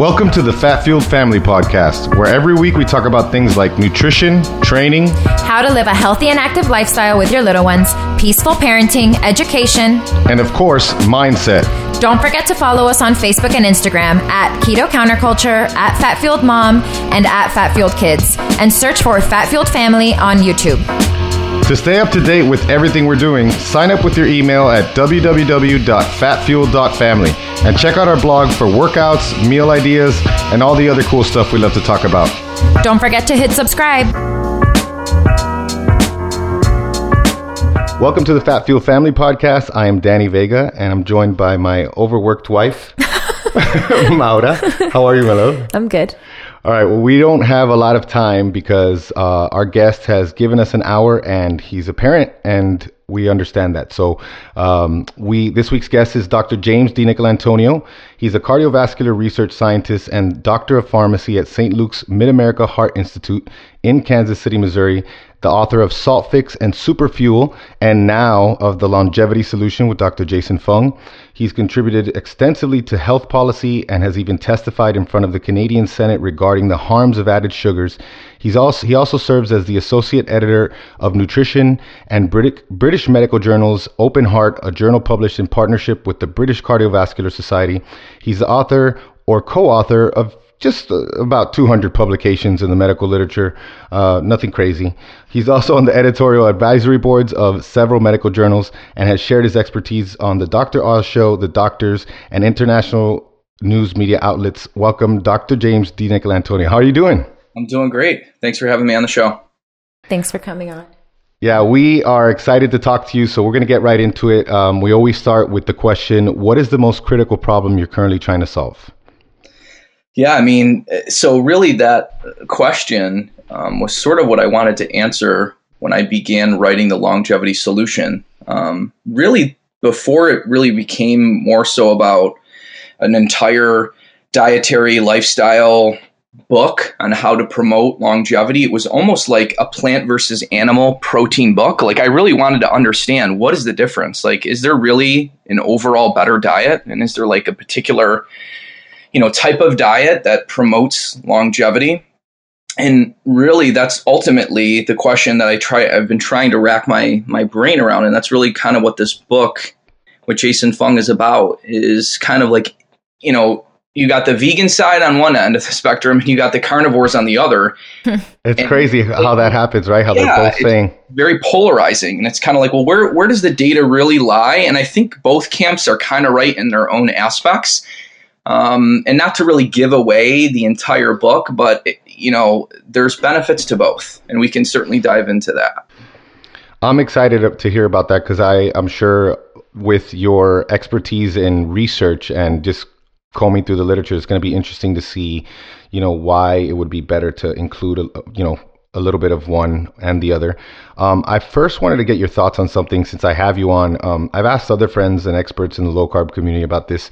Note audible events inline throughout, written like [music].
Welcome to the Fat Fueled Family Podcast, where every week we talk about things like nutrition, training, how to live a healthy and active lifestyle with your little ones, peaceful parenting, education, and of course, mindset. Don't forget to follow us on Facebook and Instagram at Keto Counterculture, at Fat Fueled Mom, and at Fat Fueled Kids, and search for Fat Fueled Family on YouTube. To stay up to date with everything we're doing, sign up with your email at www.fatfuel.family and check out our blog for workouts, meal ideas, and all the other cool stuff we love to talk about. Don't forget to hit subscribe. Welcome to the Fat Fuel Family Podcast. I am Danny Vega, and I'm joined by my overworked wife, [laughs] Maura. How are you, my love? I'm good. All right. Well, we don't have a lot of time because uh, our guest has given us an hour, and he's a parent, and we understand that. So, um, we this week's guest is Dr. James DiNicolantonio. He's a cardiovascular research scientist and doctor of pharmacy at St. Luke's Mid America Heart Institute in Kansas City, Missouri, the author of Salt Fix and Superfuel, and now of The Longevity Solution with Dr. Jason Fung. He's contributed extensively to health policy and has even testified in front of the Canadian Senate regarding the harms of added sugars. He's also, he also serves as the associate editor of nutrition and British, British Medical Journal's Open Heart, a journal published in partnership with the British Cardiovascular Society. He's the author or co-author of just uh, about 200 publications in the medical literature, uh, nothing crazy. He's also on the editorial advisory boards of several medical journals and has shared his expertise on the Dr. Oz Show, The Doctors, and international news media outlets. Welcome, Dr. James D. DiNicolantonio. How are you doing? I'm doing great. Thanks for having me on the show. Thanks for coming on. Yeah, we are excited to talk to you. So we're going to get right into it. Um, we always start with the question What is the most critical problem you're currently trying to solve? Yeah, I mean, so really that question um, was sort of what I wanted to answer when I began writing the longevity solution. Um, really, before it really became more so about an entire dietary lifestyle book on how to promote longevity, it was almost like a plant versus animal protein book. Like, I really wanted to understand what is the difference? Like, is there really an overall better diet? And is there like a particular you know type of diet that promotes longevity. And really that's ultimately the question that i try i've been trying to rack my my brain around. And that's really kind of what this book what jason fung is about is kind of like you know you got the vegan side on one end of the spectrum and you got the carnivores on the other. [laughs] It's and crazy how that happens right? How yeah, they're both saying. very polarizing. And it's kind of like well where where does the data really lie? And i think both camps are kind of right in their own aspects um, and not to really give away the entire book, but you know, there's benefits to both, and we can certainly dive into that. I'm excited to hear about that because I I'm sure with your expertise in research and just combing through the literature, it's going to be interesting to see, you know, why it would be better to include, a, you know, a little bit of one and the other. Um, I first wanted to get your thoughts on something since I have you on. Um, I've asked other friends and experts in the low carb community about this,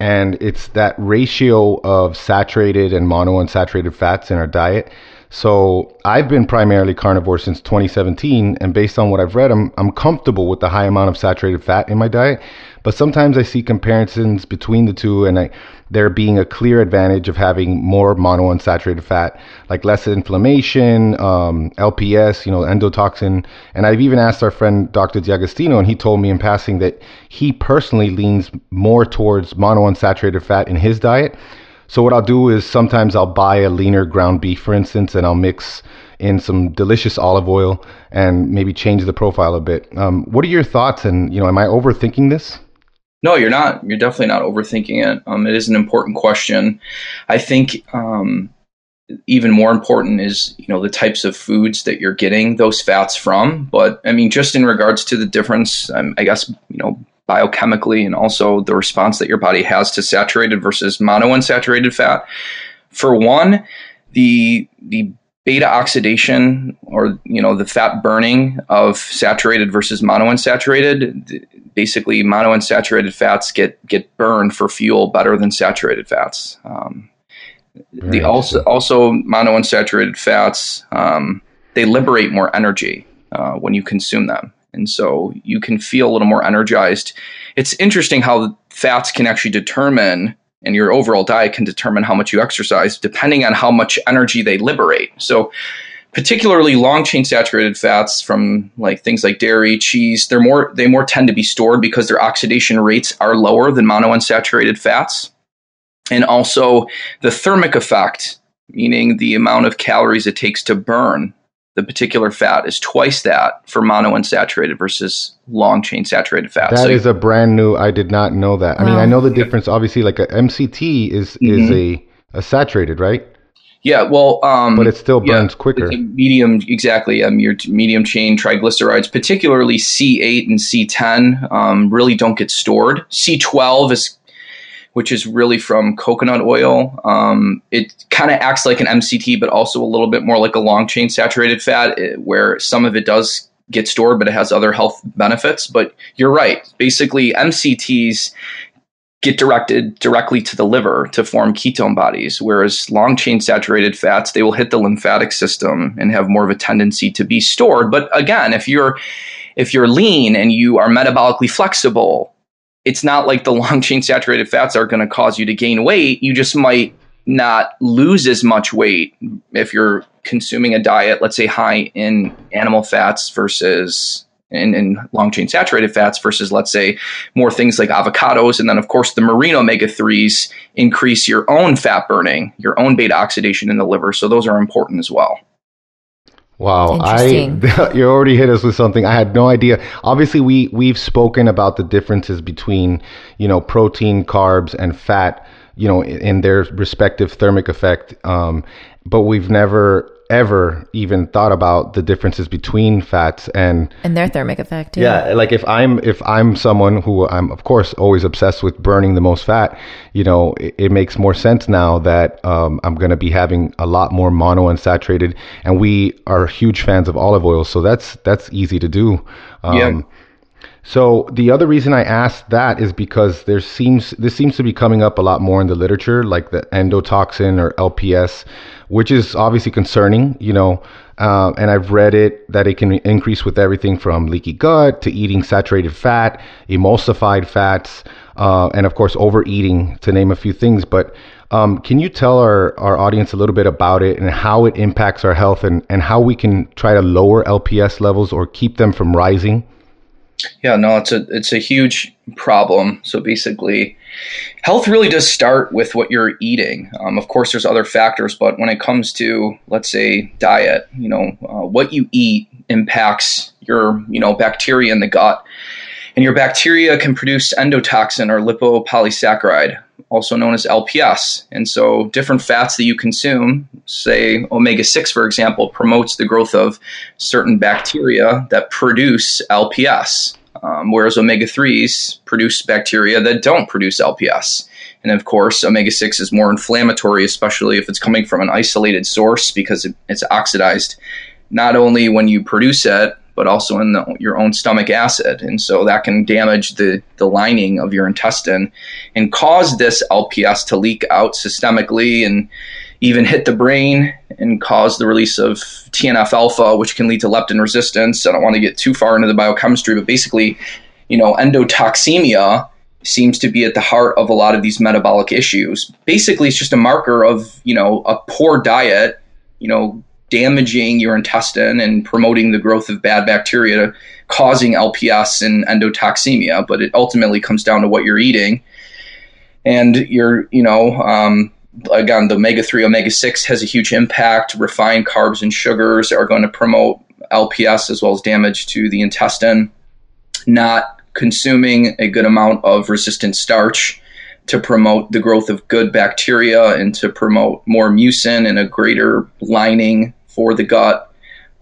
and it's that ratio of saturated and monounsaturated fats in our diet. So I've been primarily carnivore since 2017, and based on what I've read, I'm I'm comfortable with the high amount of saturated fat in my diet. But sometimes I see comparisons between the two, and I, there being a clear advantage of having more monounsaturated fat, like less inflammation, um, LPS, you know, endotoxin. And I've even asked our friend Dr. D'Agostino, and he told me in passing that he personally leans more towards monounsaturated fat in his diet. So what I'll do is sometimes I'll buy a leaner ground beef, for instance, and I'll mix in some delicious olive oil and maybe change the profile a bit. Um, what are your thoughts? And you know, am I overthinking this? No, you're not. You're definitely not overthinking it. Um, it is an important question. I think um, even more important is you know the types of foods that you're getting those fats from. But I mean, just in regards to the difference, um, I guess you know biochemically and also the response that your body has to saturated versus monounsaturated fat. For one, the the beta oxidation or you know the fat burning of saturated versus monounsaturated basically monounsaturated fats get get burned for fuel better than saturated fats. Um, the also also monounsaturated fats um, they liberate more energy uh, when you consume them. And so you can feel a little more energized. It's interesting how fats can actually determine and your overall diet can determine how much you exercise depending on how much energy they liberate. So, particularly long chain saturated fats from like things like dairy, cheese, they're more they more tend to be stored because their oxidation rates are lower than monounsaturated fats. And also the thermic effect, meaning the amount of calories it takes to burn the particular fat is twice that for monounsaturated versus long chain saturated fat. That so is a brand new. I did not know that. I mean, I know the difference. Obviously, like a MCT is mm-hmm. is a, a saturated, right? Yeah, well, um, but it still burns yeah, quicker. Medium, exactly. Um, your medium chain triglycerides, particularly C8 and C10, um, really don't get stored. C12 is which is really from coconut oil. Um, it kind of acts like an MCT, but also a little bit more like a long chain saturated fat, eh, where some of it does get stored, but it has other health benefits. But you're right. Basically, MCTs get directed directly to the liver to form ketone bodies, whereas long chain saturated fats, they will hit the lymphatic system and have more of a tendency to be stored. But again, if you're if you're lean and you are metabolically flexible, it's not like the [laughs] long chain saturated fats are going to cause you to gain weight. You just might not lose as much weight if you're consuming a diet, let's say high in animal fats versus in, in long chain saturated fats versus let's say more things like avocados. And then of course the marine omega 3s increase your own fat burning your own beta oxidation in the liver. So those are important as well Wow, I [laughs] you already hit us with something I had no idea. Obviously, we we've spoken about the differences between you know protein, carbs, and fat, you know, in their respective thermic effect. Um, but we've never ever even thought about the differences between fats and and their thermic effect. Yeah. yeah, like if I'm if I'm someone who I'm of course always obsessed with burning the most fat, you know, it, it makes more sense now that um, I'm going to be having a lot more monounsaturated, and we are huge fans of olive oil, so that's that's easy to do. Um, yeah. So the other reason I asked that is because there seems this seems to be coming up a lot more in the literature, like the endotoxin or LPS, which is obviously concerning, you know. Uh, and I've read it that it can increase with everything from leaky gut to eating saturated fat, emulsified fats, uh, and of course overeating, to name a few things. But um, can you tell our, our audience a little bit about it and how it impacts our health and, and how we can try to lower LPS levels or keep them from rising? Yeah, no, it's a it's a huge problem. So basically, health really does start with what you're eating. Um, of course, there's other factors, but when it comes to let's say diet, you know, uh, what you eat impacts your you know bacteria in the gut, and your bacteria can produce endotoxin or lipopolysaccharide, also known as LPS. And so, different fats that you consume, say omega 6, for example, promotes the growth of certain bacteria that produce LPS, um, whereas omega 3s produce bacteria that don't produce LPS. And of course, omega 6 is more inflammatory, especially if it's coming from an isolated source because it, it's oxidized not only when you produce it, but also in the, your own stomach acid. And so that can damage the, the lining of your intestine and cause this LPS to leak out systemically and even hit the brain and cause the release of TNF alpha, which can lead to leptin resistance. I don't want to get too far into the biochemistry, but basically, you know, endotoxemia seems to be at the heart of a lot of these metabolic issues. Basically, it's just a marker of, you know, a poor diet, you know, damaging your intestine and promoting the growth of bad bacteria, causing LPS and endotoxemia. But it ultimately comes down to what you're eating. And you're, you know, um, again, the omega 3, omega 6 has a huge impact. Refined carbs and sugars are going to promote LPS as well as damage to the intestine. Not consuming a good amount of resistant starch to promote the growth of good bacteria and to promote more mucin and a greater lining for the gut.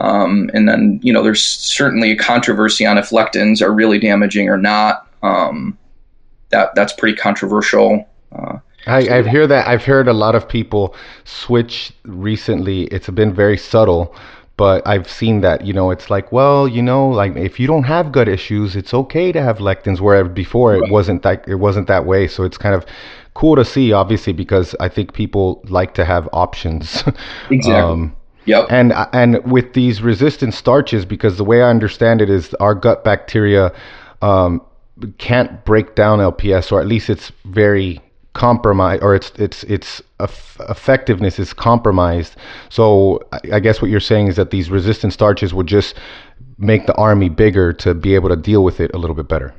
Um, and then, you know, there's certainly a controversy on if lectins are really damaging or not. Um, that that's pretty controversial. Uh, I, I've heard that. I've heard a lot of people switch recently. It's been very subtle, but I've seen that. You know, it's like, well, you know, like if you don't have gut issues, it's okay to have lectins. Where before it wasn't that it wasn't that way. So it's kind of cool to see, obviously, because I think people like to have options. [laughs] Exactly. um, Yep. And and with these resistant starches, because the way I understand it is our gut bacteria um, can't break down LPS, or at least it's very compromised or its its its effectiveness is compromised. So I guess what you're saying is that these resistant starches would just make the army bigger to be able to deal with it a little bit better.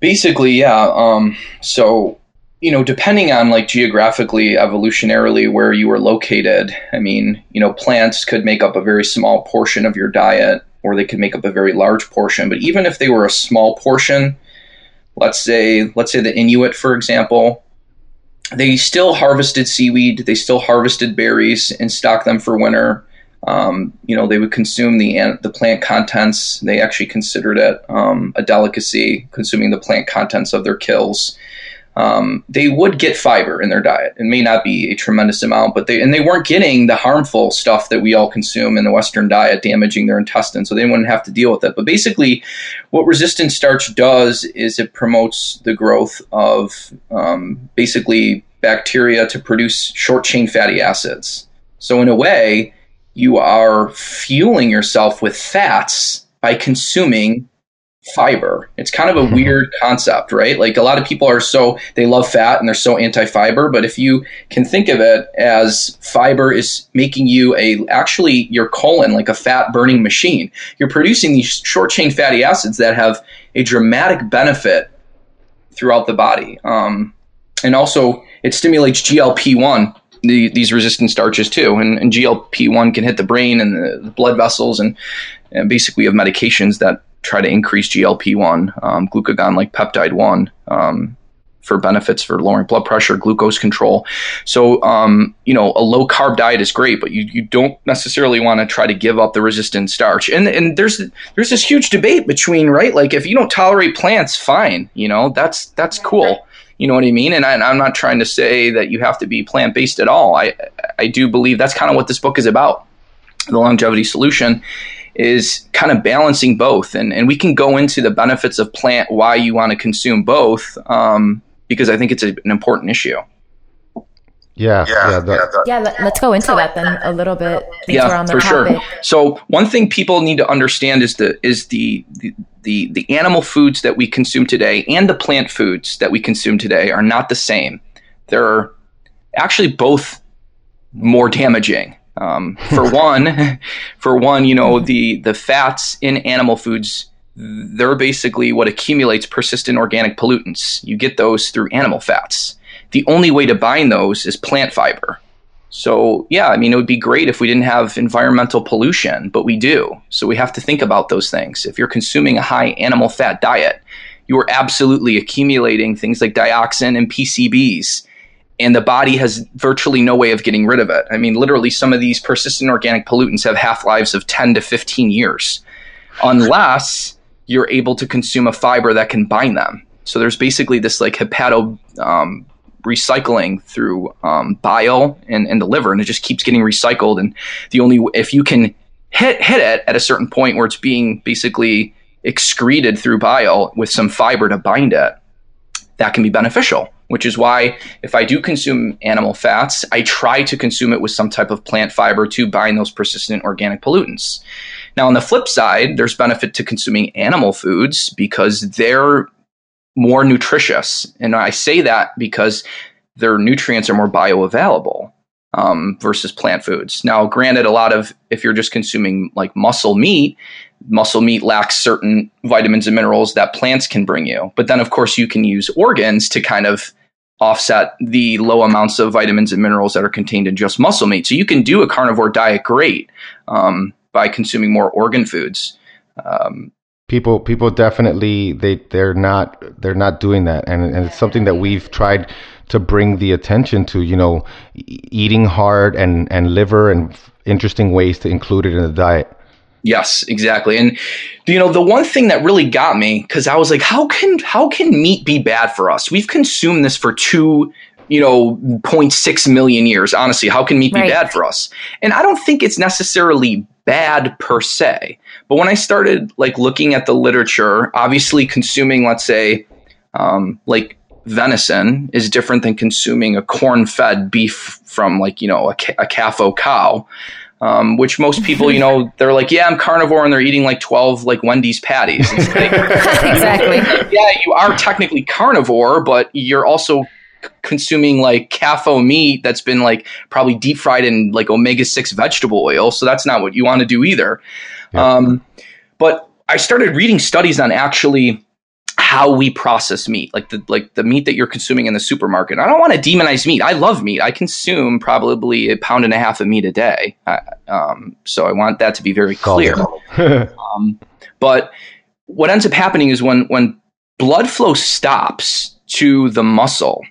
Basically, yeah. Um, so you know, depending on like geographically, evolutionarily where you were located, I mean, you know, plants could make up a very small portion of your diet or they could make up a very large portion. But even if they were a small portion, let's say let's say the Inuit, for example, they still harvested seaweed, they still harvested berries and stocked them for winter. Um, you know, they would consume the the plant contents. They actually considered it um, a delicacy, consuming the plant contents of their kills um, they would get fiber in their diet. It may not be a tremendous amount, but they and they weren't getting the harmful stuff that we all consume in the Western diet, damaging their intestines, so they wouldn't have to deal with it. But basically, what resistant starch does is it promotes the growth of um, basically bacteria to produce short chain fatty acids. So in a way, you are fueling yourself with fats by consuming fiber. It's kind of a mm-hmm. weird concept, right? Like a lot of people are so they love fat and they're so anti-fiber, but if you can think of it as fiber is making you a actually your colon like a fat burning machine. You're producing these short chain fatty acids that have a dramatic benefit throughout the body. Um, and also it stimulates GLP-1 the, these resistant starches too. And, and GLP one can hit the brain and the, the blood vessels, and, and basically you have medications that try to increase GLP one, um, glucagon like peptide one. Um, for benefits for lowering blood pressure, glucose control. So, um, you know, a low carb diet is great, but you, you don't necessarily want to try to give up the resistant starch. And and there's there's this huge debate between right, like if you don't tolerate plants, fine, you know, that's that's cool. You know what I mean? And, I, am not trying to say that you have to be plant based at all. I I do believe that's kind of what this book is about, the longevity solution is kind of balancing both. And, and we can go into the benefits of plant, why you want to consume both, um, because I think it's a, an important issue. Yeah, yeah, yeah, yeah. Let, us go into that then a little bit. Yeah, for topic. sure. So one thing people need to understand is the is the, the the the animal foods that we consume today and the plant foods that we consume today are not the same. They're actually both more damaging. Um, for [laughs] one, for one, you know the the fats in animal foods they're basically what accumulates persistent organic pollutants. You get those through animal fats. The only way to bind those is plant fiber. So, yeah, I mean, it would be great if we didn't have environmental pollution, but we do. So, we have to think about those things. If you're consuming a high animal fat diet, you are absolutely accumulating things like dioxin and PCBs and the body has virtually no way of getting rid of it. I mean, literally, some of these persistent organic pollutants have half lives of 10 to 15 years, unless you're able to consume a fiber that can bind them. So there's basically this like hepato um, recycling through um, bile and, and the liver, and it just keeps getting recycled. And the only if you can hit hit it at a certain point where it's being basically excreted through bile with some fiber to bind it, that can be beneficial which is why if I do consume animal fats, I try to consume it with some type of plant fiber to bind those persistent organic pollutants. Now, on the flip side, there's benefit to consuming animal foods because they're more nutritious. And I say that because their nutrients are more bioavailable um, versus plant foods. Now, granted, a lot of if you're just consuming like muscle meat, muscle meat lacks certain vitamins and minerals that plants can bring you. But then, of course, you can use organs to kind of offset the low amounts of vitamins and minerals that are contained in just muscle meat. So you can do a carnivore diet great um, by consuming more organ foods. Um, people people definitely they they're not they're not doing that and, and it's something that we've tried to bring the attention to you know eating hard and and liver and interesting ways to include it in the diet Yes, exactly. And you know, the one thing that really got me cuz I was like how can how can meat be bad for us? We've consumed this for 2 you know 0.6 million years. Honestly, how can meat right. be bad for us? And I don't think it's necessarily bad per se. But when I started like looking at the literature, obviously consuming let's say um, like venison is different than consuming a corn-fed beef from like you know a, a CAFO cow um, which most people, you know, [laughs] they're like, yeah, I'm carnivore, and they're eating like 12 like Wendy's patties. Like, [laughs] exactly. Yeah, you are technically carnivore, but you're also consuming like CAFO meat that's been like probably deep fried in like omega 6 vegetable oil. So that's not what you want to do either. Yeah. Um, but I started reading studies on actually how we process meat, like the like the meat that you're consuming in the supermarket. I don't want to demonize meat. I love meat. I consume probably a pound and a half of meat a day. um, so I want that to be very clear. [laughs] um, but what ends up happening is when when blood flow stops to the muscle,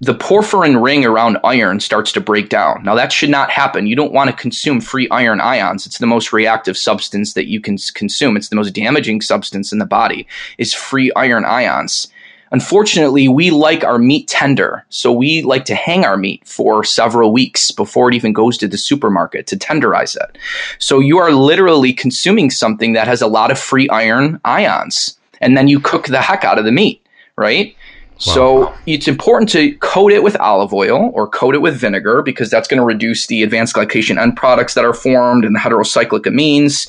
the porphyrin ring around iron starts to break down. Now, that should not happen. You don't want to consume free iron ions. It's the most reactive substance that you can consume. It's the most damaging substance in the body is free iron ions. Unfortunately, we like our meat tender, so we like to hang our meat for several weeks before it even goes to the supermarket to tenderize it. So you are literally consuming something that has a lot of free iron ions, and then you cook the heck out of the meat, right? So it's important to coat it with olive oil or coat it with vinegar because that's going to reduce the advanced glycation end products that are formed and the heterocyclic amines.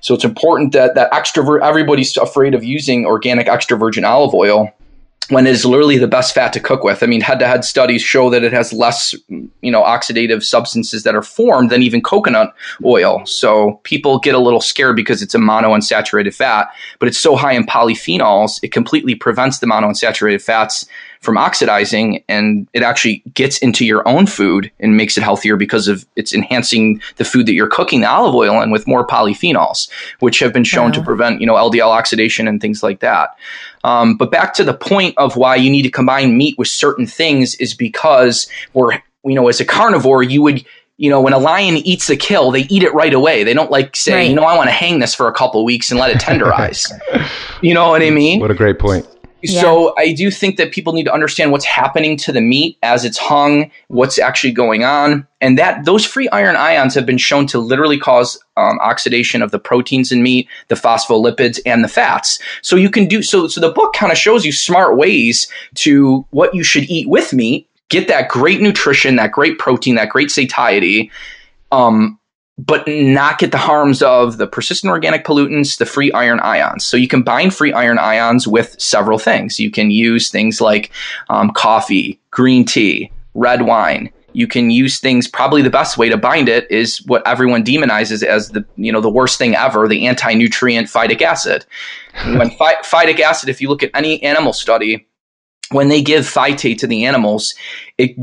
So it's important that that extra everybody's afraid of using organic extra virgin olive oil when it is literally the best fat to cook with. I mean, head-to-head studies show that it has less, you know, oxidative substances that are formed than even coconut oil. So people get a little scared because it's a monounsaturated fat, but it's so high in polyphenols, it completely prevents the monounsaturated fats from oxidizing and it actually gets into your own food and makes it healthier because of it's enhancing the food that you're cooking the olive oil in with more polyphenols, which have been shown to prevent, you know, LDL oxidation and things like that. Um, but back to the point of why you need to combine meat with certain things is because we're, you know, as a carnivore, you would, you know, when a lion eats a kill, they eat it right away. They don't like say, right. you know, I want to hang this for a couple weeks and let it tenderize. [laughs] you know what I mean? What a great point. So I do think that people need to understand what's happening to the meat as it's hung, what's actually going on, and that those free iron ions have been shown to literally cause um, oxidation of the proteins in meat, the phospholipids, and the fats. So you can do so. So the book kind of shows you smart ways to what you should eat with meat, get that great nutrition, that great protein, that great satiety. Um, but not get the harms of the persistent organic pollutants, the free iron ions. So you combine free iron ions with several things. You can use things like um, coffee, green tea, red wine. You can use things. Probably the best way to bind it is what everyone demonizes as the you know the worst thing ever: the anti-nutrient phytic acid. when phy- phytic acid, if you look at any animal study, when they give phytate to the animals, it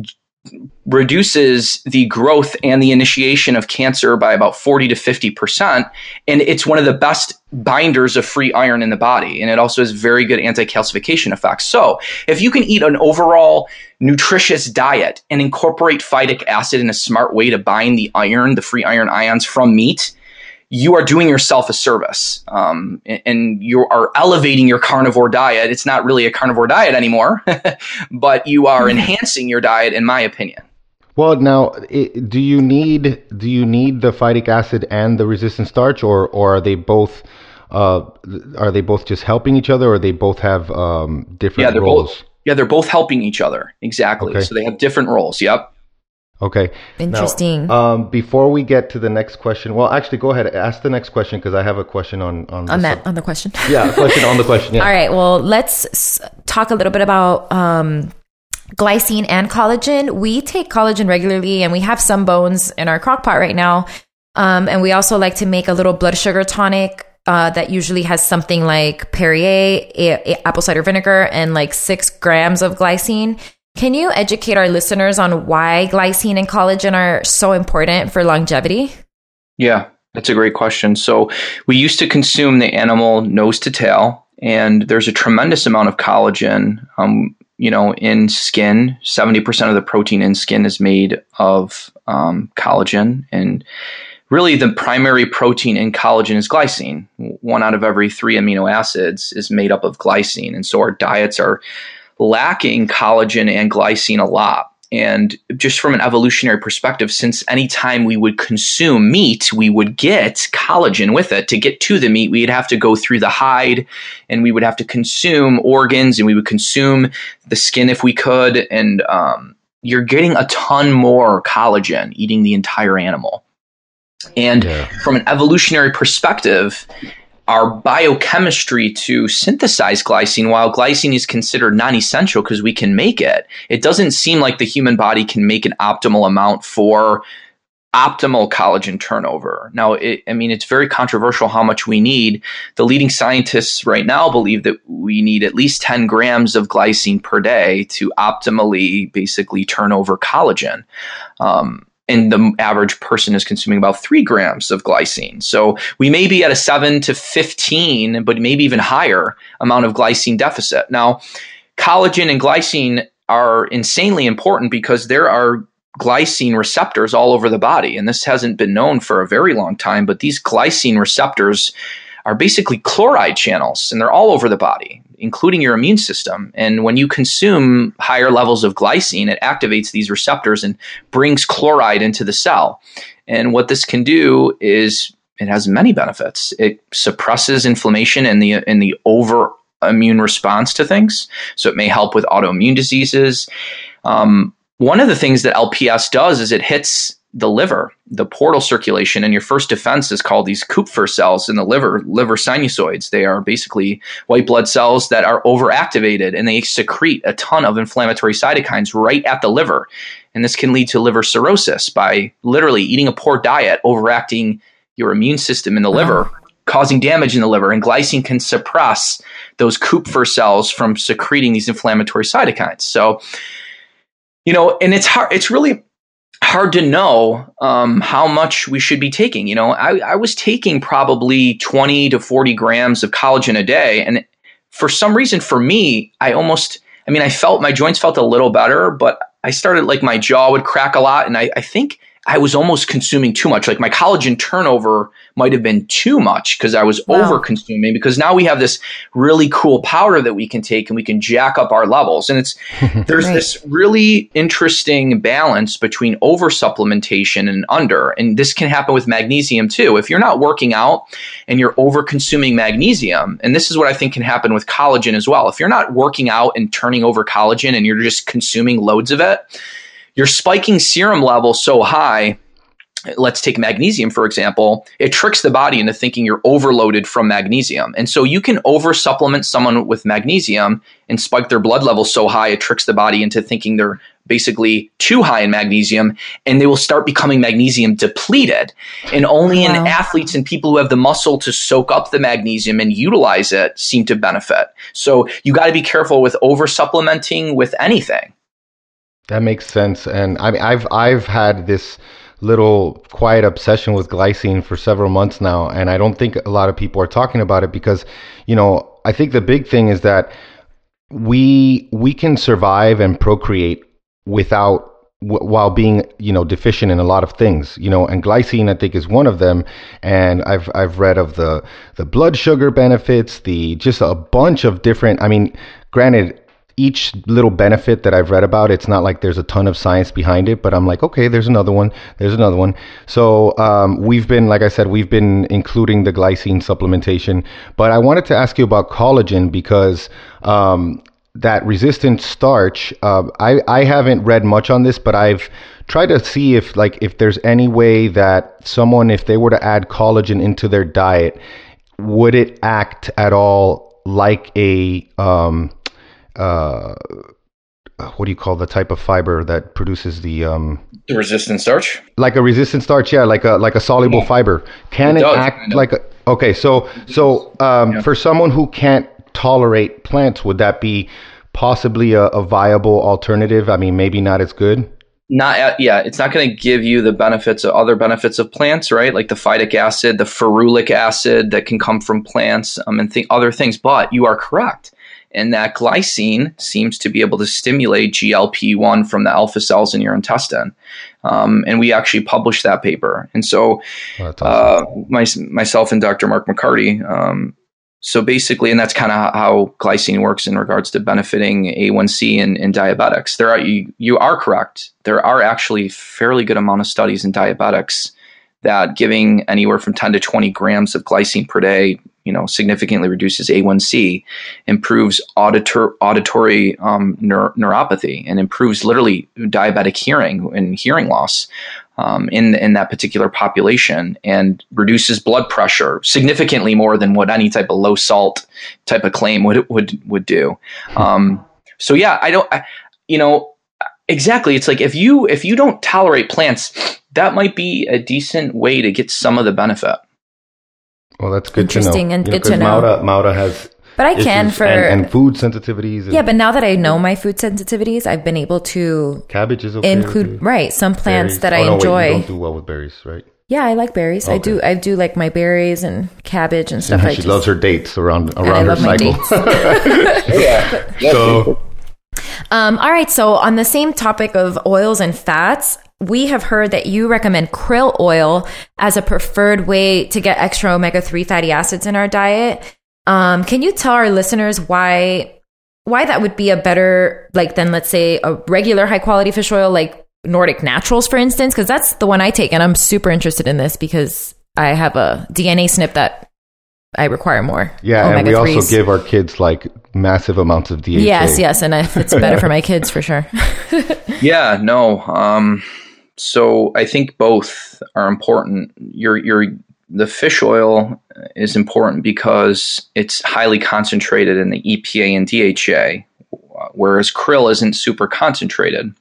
reduces the growth and the initiation of cancer by about 40 to 50%. And it's one of the best binders of free iron in the body. And it also has very good anti calcification effects. So if you can eat an overall nutritious diet and incorporate phytic acid in a smart way to bind the iron, the free iron ions from meat, you are doing yourself a service um, and you are elevating your carnivore diet. It's not really a carnivore diet anymore, [laughs] but you are mm-hmm. enhancing your diet, in my opinion. Well, now, it, do you need do you need the phytic acid and the resistant starch, or or are they both uh, are they both just helping each other, or they both have um, different yeah, roles? Both, yeah, they're both helping each other exactly. Okay. So they have different roles. Yep. Okay. Interesting. Now, um, before we get to the next question, well, actually, go ahead. Ask the next question because I have a question on on, on that sub- on the question. [laughs] yeah, a question on the question. Yeah. [laughs] All right. Well, let's talk a little bit about um, glycine and collagen. We take collagen regularly, and we have some bones in our crock pot right now. Um, and we also like to make a little blood sugar tonic uh, that usually has something like Perrier, a- a- apple cider vinegar, and like six grams of glycine. Can you educate our listeners on why glycine and collagen are so important for longevity? Yeah, that's a great question. So, we used to consume the animal nose to tail, and there's a tremendous amount of collagen. Um, you know, in skin, 70% of the protein in skin is made of um, collagen. And really, the primary protein in collagen is glycine. One out of every three amino acids is made up of glycine. And so, our diets are lacking collagen and glycine a lot. And just from an evolutionary perspective, since any time we would consume meat, we would get collagen with it. To get to the meat, we'd have to go through the hide and we would have to consume organs and we would consume the skin if we could. And um, you're getting a ton more collagen eating the entire animal. And yeah. from an evolutionary perspective, our biochemistry to synthesize glycine, while glycine is considered non essential because we can make it, it doesn't seem like the human body can make an optimal amount for optimal collagen turnover. Now, it, I mean, it's very controversial how much we need. The leading scientists right now believe that we need at least 10 grams of glycine per day to optimally basically turn over collagen. Um, and the average person is consuming about three grams of glycine. So we may be at a seven to 15, but maybe even higher amount of glycine deficit. Now, collagen and glycine are insanely important because there are glycine receptors all over the body. And this hasn't been known for a very long time, but these glycine receptors are basically chloride channels and they're all over the body, including your immune system. And when you consume higher levels of glycine, it activates these receptors and brings chloride into the cell. And what this can do is it has many benefits. It suppresses inflammation and the in the over immune response to things. So it may help with autoimmune diseases. Um, one of the things that LPS does is it hits the liver, the portal circulation, and your first defense is called these Kupffer cells in the liver, liver sinusoids. They are basically white blood cells that are overactivated and they secrete a ton of inflammatory cytokines right at the liver. And this can lead to liver cirrhosis by literally eating a poor diet, overacting your immune system in the uh-huh. liver, causing damage in the liver. And glycine can suppress those Kupffer cells from secreting these inflammatory cytokines. So, you know, and it's hard, it's really hard to know um, how much we should be taking. You know, I, I was taking probably 20 to 40 grams of collagen a day. And for some reason, for me, I almost, I mean, I felt my joints felt a little better, but I started like my jaw would crack a lot. And I, I think I was almost consuming too much. Like my collagen turnover might have been too much because I was wow. over consuming because now we have this really cool powder that we can take and we can jack up our levels. And it's [laughs] there's right. this really interesting balance between over supplementation and under. And this can happen with magnesium too. If you're not working out and you're over consuming magnesium, and this is what I think can happen with collagen as well. If you're not working out and turning over collagen and you're just consuming loads of it, you're spiking serum levels so high let's take magnesium for example it tricks the body into thinking you're overloaded from magnesium. And so you can over supplement someone with magnesium and spike their blood levels so high it tricks the body into thinking they're basically too high in magnesium and they will start becoming magnesium depleted. And only wow. in athletes and people who have the muscle to soak up the magnesium and utilize it seem to benefit. So you got to be careful with over supplementing with anything that makes sense. And I mean, I've I've had this little quiet obsession with glycine for several months now, and I don't think a lot of people are talking about it because, you know, I think the big thing is that we we can survive and procreate without while being you know deficient in a lot of things you know and glycine i think is one of them and i've i've read of the the blood sugar benefits the just a bunch of different i mean granted each little benefit that I've read about, it's not like there's a ton of science behind it, but I'm like, okay, there's another one, there's another one. So um, we've been, like I said, we've been including the glycine supplementation. But I wanted to ask you about collagen because um, that resistant starch, uh, I, I haven't read much on this, but I've tried to see if like if there's any way that someone, if they were to add collagen into their diet, would it act at all like a um, uh, what do you call the type of fiber that produces the um the resistant starch? Like a resistant starch yeah like a like a soluble yeah. fiber. Can it, it act like a okay so so um yeah. for someone who can't tolerate plants would that be possibly a, a viable alternative? I mean maybe not as good? Not uh, yeah it's not going to give you the benefits of other benefits of plants right? Like the phytic acid the ferulic acid that can come from plants um, and th- other things but you are correct and that glycine seems to be able to stimulate GLP 1 from the alpha cells in your intestine. Um, and we actually published that paper. And so, oh, awesome. uh, my, myself and Dr. Mark McCarty, um, so basically, and that's kind of how glycine works in regards to benefiting A1C in, in diabetics. There are you, you are correct. There are actually fairly good amount of studies in diabetics that giving anywhere from 10 to 20 grams of glycine per day you know significantly reduces A1C, improves auditor, auditory um, neur- neuropathy, and improves literally diabetic hearing and hearing loss. um, in in that particular population and reduces blood pressure significantly more than what any type of low salt type of claim would would would do. Um, so yeah, I don't, I, you know, exactly. It's like if you if you don't tolerate plants, that might be a decent way to get some of the benefit. Well, that's good to know. Interesting and You know, good to 'cause know. Maura, Mauda has But I can for and, and food sensitivities. And yeah. But now that I know my food sensitivities, I've been able to cabbage is okay. include with right some plants Berries. that Oh, I no, wait, enjoy. you don't do well with berries, right? yeah, I like berries. I do. I do like my berries and cabbage and stuff. I she just, loves her dates around I around her love my cycle. dates. [laughs] Yeah. so [laughs] Um, all right. So, on the same topic of oils and fats, we have heard that you recommend krill oil as a preferred way to get extra omega 3 fatty acids in our diet. Um, can you tell our listeners why? Why that would be a better, like, than let's say a regular high quality fish oil, like Nordic Naturals, for instance? Because that's the one I take, and I'm super interested in this because I have a DNA snip that I require more. yeah, and we omega-3s. also give our kids like massive amounts of DHA. Yes, yes, and if it's better for my kids for sure. [laughs] Yeah, no. Um, so I think both are important. Your your the fish oil is important because it's highly concentrated in the EPA and DHA, whereas krill isn't super concentrated.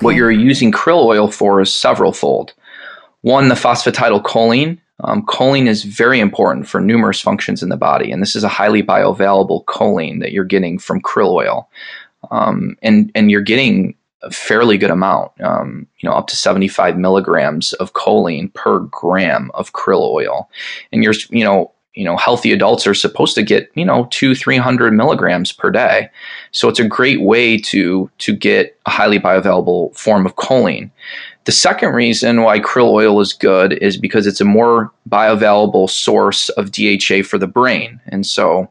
What you're using krill oil for is several fold. One, the phosphatidylcholine. Um, choline is very important for numerous functions in the body, and this is a highly bioavailable choline that you're getting from krill oil, um, and and you're getting a fairly good amount, um, you know, up to 75 milligrams of choline per gram of krill oil, and you're you know you know healthy adults are supposed to get you know two three hundred milligrams per day, so it's a great way to to get a highly bioavailable form of choline. The second reason why krill oil is good is because it's a more bioavailable source of DHA for the brain. And so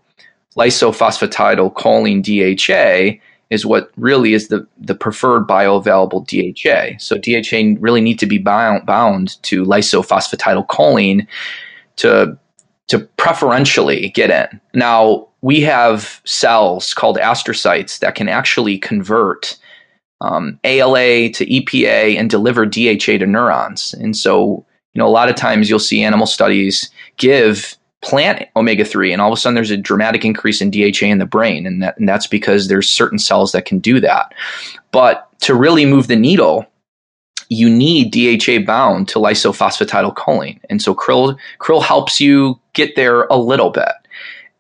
lysophosphatidylcholine DHA is what really is the, the preferred bioavailable DHA. So DHA really need to be bound, bound to lysophosphatidylcholine to to preferentially get in. Now, we have cells called astrocytes that can actually convert um, ALA to EPA and deliver DHA to neurons. And so, you know, a lot of times you'll see animal studies give plant omega 3 and all of a sudden there's a dramatic increase in DHA in the brain and, that, and that's because there's certain cells that can do that. But to really move the needle, you need DHA bound to lysophosphatidylcholine. And so krill krill helps you get there a little bit.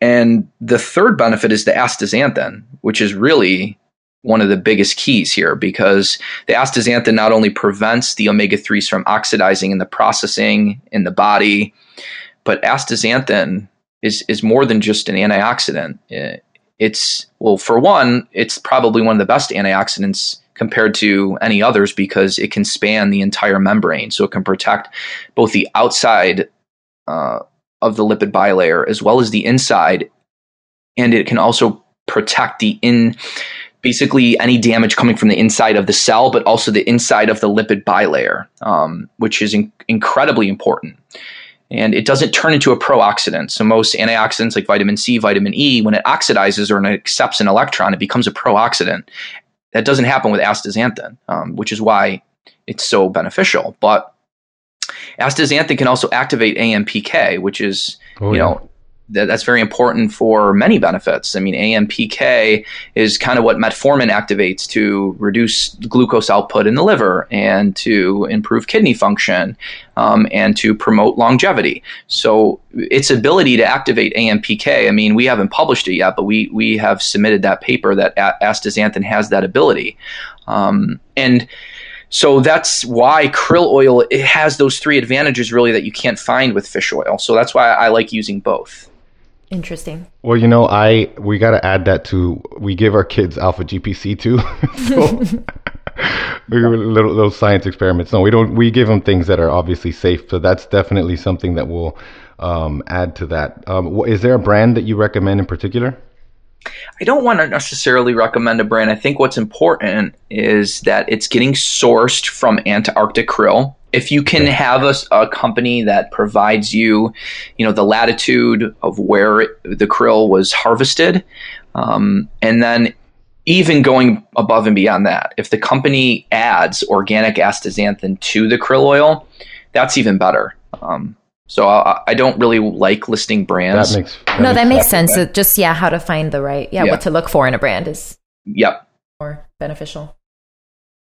And the third benefit is the astaxanthin, which is really one of the biggest keys here because the astaxanthin not only prevents the omega 3s from oxidizing in the processing in the body, but astaxanthin is, is more than just an antioxidant. It's, well, for one, it's probably one of the best antioxidants compared to any others because it can span the entire membrane. So it can protect both the outside uh, of the lipid bilayer as well as the inside. And it can also protect the in basically any damage coming from the inside of the cell, but also the inside of the lipid bilayer, um, which is in- incredibly important. And it doesn't turn into a pro-oxidant. So most antioxidants like vitamin C, vitamin E, when it oxidizes or it accepts an electron, it becomes a pro-oxidant. That doesn't happen with astaxanthin, um, which is why it's so beneficial. But astaxanthin can also activate AMPK, which is Oh, you know that's very important for many benefits. I mean, AMPK is kind of what metformin activates to reduce glucose output in the liver and to improve kidney function um, and to promote longevity. So its ability to activate AMPK, I mean, we haven't published it yet, but we we have submitted that paper that astaxanthin has that ability, um, and so that's why krill oil it has those three advantages really that you can't find with fish oil. So that's why I like using both. Interesting. Well, you know, I we got to add that to we give our kids alpha GPC too. [laughs] so [laughs] we were little little science experiments. No, we don't. We give them things that are obviously safe. So that's definitely something that will um, add to that. Um, wh- is there a brand that you recommend in particular? I don't want to necessarily recommend a brand. I think what's important is that it's getting sourced from Antarctic krill. If you can have a, a company that provides you, you know, the latitude of where it, the krill was harvested, um, and then even going above and beyond that, if the company adds organic astaxanthin to the krill oil, that's even better. Um, so I, I, don't really like listing brands. That makes that no, makes that makes sense. It just yeah, how to find the right yeah, yeah, what to look for in a brand is yep more beneficial.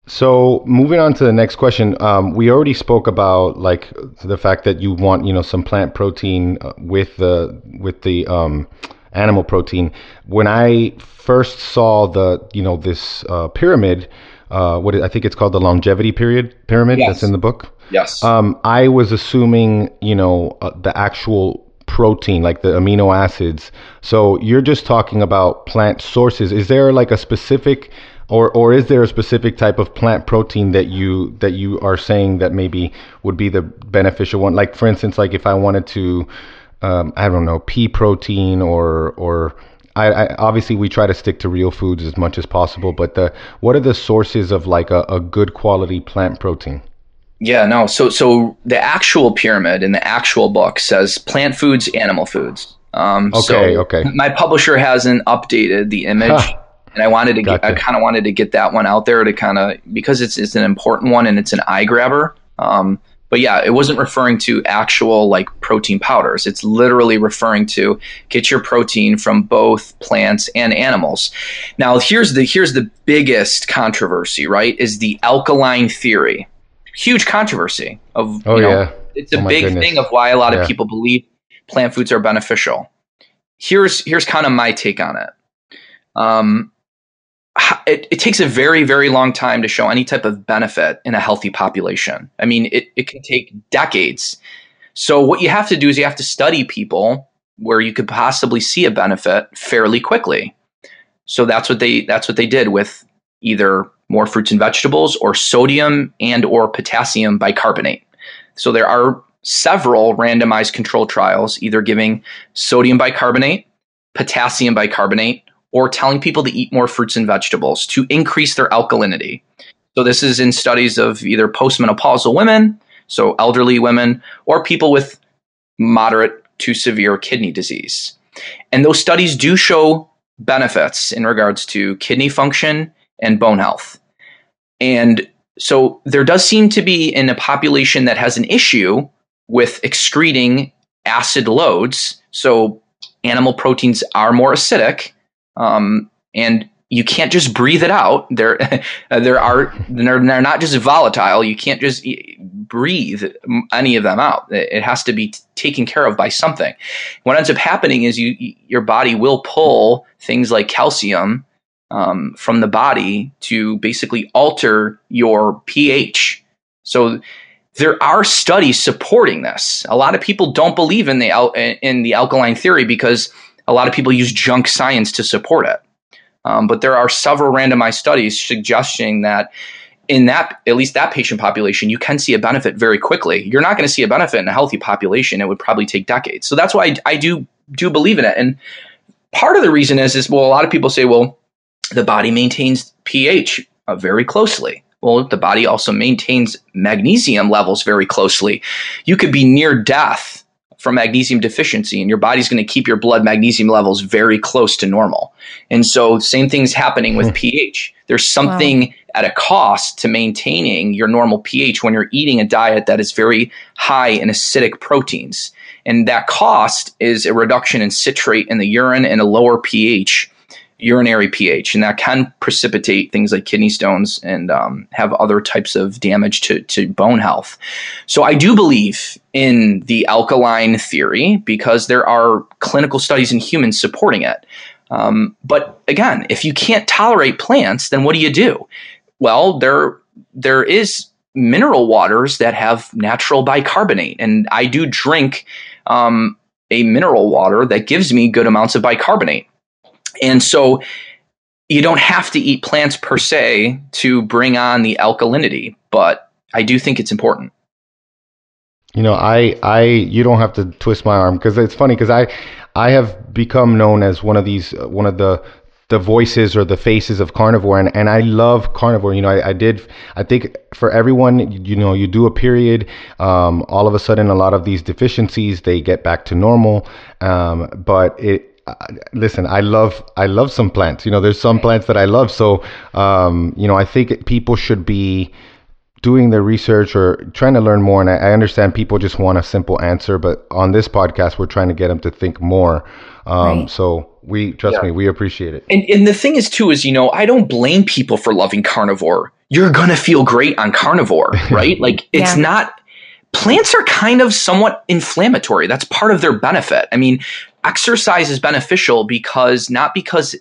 So moving on to the next question, um, we already spoke about like the fact that you want you know some plant protein uh, with the with the um, animal protein. When I first saw the you know this uh, pyramid, uh, what I think it's called the longevity period pyramid yes. that's in the book. Yes. Um, I was assuming you know uh, the actual protein, like the amino acids. So you're just talking about plant sources. Is there like a specific or or is there a specific type of plant protein that you that you are saying that maybe would be the beneficial one? Like for instance like if i wanted to um, i don't know pea protein or or I, I, obviously we try to stick to real foods as much as possible but the what are the sources of like a, a good quality plant protein? Yeah no so so the actual pyramid in the actual book says plant foods animal foods. Um, okay so okay. my publisher hasn't updated the image and I wanted to gotcha. get, I kind of wanted to get that one out there to kind of because it's it's an important one and it's an eye grabber. Um, but yeah, it wasn't referring to actual like protein powders. It's literally referring to get your protein from both plants and animals. Now, here's the here's the biggest controversy, right? Is the alkaline theory. Huge controversy of oh, you know, yeah. it's a oh, big goodness. thing of why a lot yeah. of people believe plant foods are beneficial. Here's here's kind of my take on it. Um, it, it, takes a very, very long time to show any type of benefit in a healthy population. I mean, it, it can take decades. So, what you have to do is you have to study people where you could possibly see a benefit fairly quickly. So that's what they that's what they did with either more fruits and vegetables or sodium and or potassium bicarbonate. So there are several randomized control trials either giving sodium bicarbonate, potassium bicarbonate, or telling people to eat more fruits and vegetables to increase their alkalinity. So, this is in studies of either postmenopausal women, so elderly women, or people with moderate to severe kidney disease. And those studies do show benefits in regards to kidney function and bone health. And so there does seem to be in a population that has an issue with excreting acid loads. So animal proteins are more acidic. Um, and you can't just breathe it out. There, [laughs] there are they're, they're, not just volatile. You can't just breathe any of them out. It has to be t- taken care of by something. What ends up happening is you your body will pull things like calcium um, from the body to basically alter your pH. So there are studies supporting this. A lot of people don't believe in the in the alkaline theory because a lot of people use junk science to support it. Um, but there are several randomized studies suggesting that in that at least that patient population you can see a benefit very quickly. You're not going to see a benefit in a healthy population. It would probably take decades. So that's why I, I, do do believe in it. And part of the reason is is well a lot of people say well the body maintains ph uh, very closely. Well the body also maintains magnesium levels very closely. You could be near death from magnesium deficiency and your body's going to keep your blood magnesium levels very close to normal. And so same thing's happening with hmm. pH. There's something wow. at a cost to maintaining your normal pH when you're eating a diet that is very high in acidic proteins. And that cost is a reduction in citrate in the urine and a lower pH urinary pH, and that can precipitate things like kidney stones and um, have other types of damage to, to bone health. So I do believe in the alkaline theory because there are clinical studies in humans supporting it. Um, but again, if you can't tolerate plants, then what do you do? Well, there there is mineral waters that have natural bicarbonate, and I do drink um, a mineral water that gives me good amounts of bicarbonate. And so you don't have to eat plants per se to bring on the alkalinity, but I do think it's important. You know, I, I, you don't have to twist my arm because it's funny because I, I have become known as one of these, uh, one of the, the voices or the faces of carnivore and, and I love carnivore. You know, I, I did, I think for everyone, you know, you do a period, um, all of a sudden a lot of these deficiencies, they get back to normal. Um, but it, uh, listen, I love I love some plants. You know, there's some plants that I love. So, um, you know, I think people should be doing their research or trying to learn more. And I, I, understand people just want a simple answer, but on this podcast, we're trying to get them to think more. Um, right. So we trust yeah. me, we appreciate it. And, and the thing is, too, is you know, I don't blame people for loving carnivore. You're gonna feel great on carnivore, [laughs] right? like it's yeah. not. Plants are kind of somewhat inflammatory. That's part of their benefit. I mean, exercise is beneficial because not because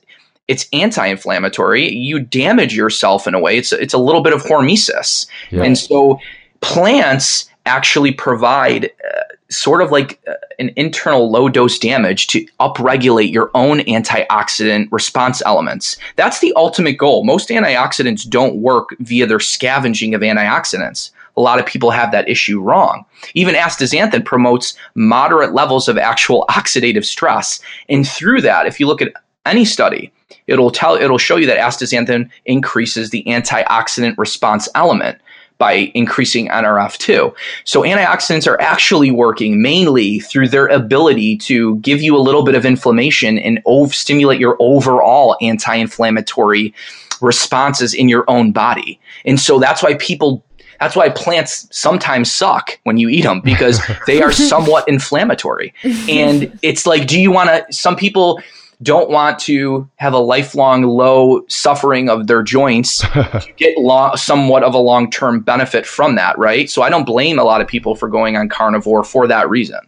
it's anti-inflammatory. You damage yourself in a way. It's it's a little bit of hormesis, yeah. and so plants actually provide uh, sort of like uh, an internal low dose damage to upregulate your own antioxidant response elements. That's the ultimate goal. Most antioxidants don't work via their scavenging of antioxidants. A lot of people have that issue wrong. Even astaxanthin promotes moderate levels of actual [laughs] oxidative stress. And through that, if you look at any study, it'll tell it'll show you that astaxanthin increases the antioxidant response element by increasing NRF2. So antioxidants are actually working mainly through their ability to give you a little bit of inflammation and ov- stimulate your overall anti-inflammatory responses in your own body. And so that's why people that's why plants sometimes suck when you eat them because [laughs] they are somewhat inflammatory. And it's like do you want to some people don't want to have a lifelong low suffering of their joints [laughs] to get long, somewhat of a long term benefit from that, right? So I don't blame a lot of people for going on carnivore for that reason.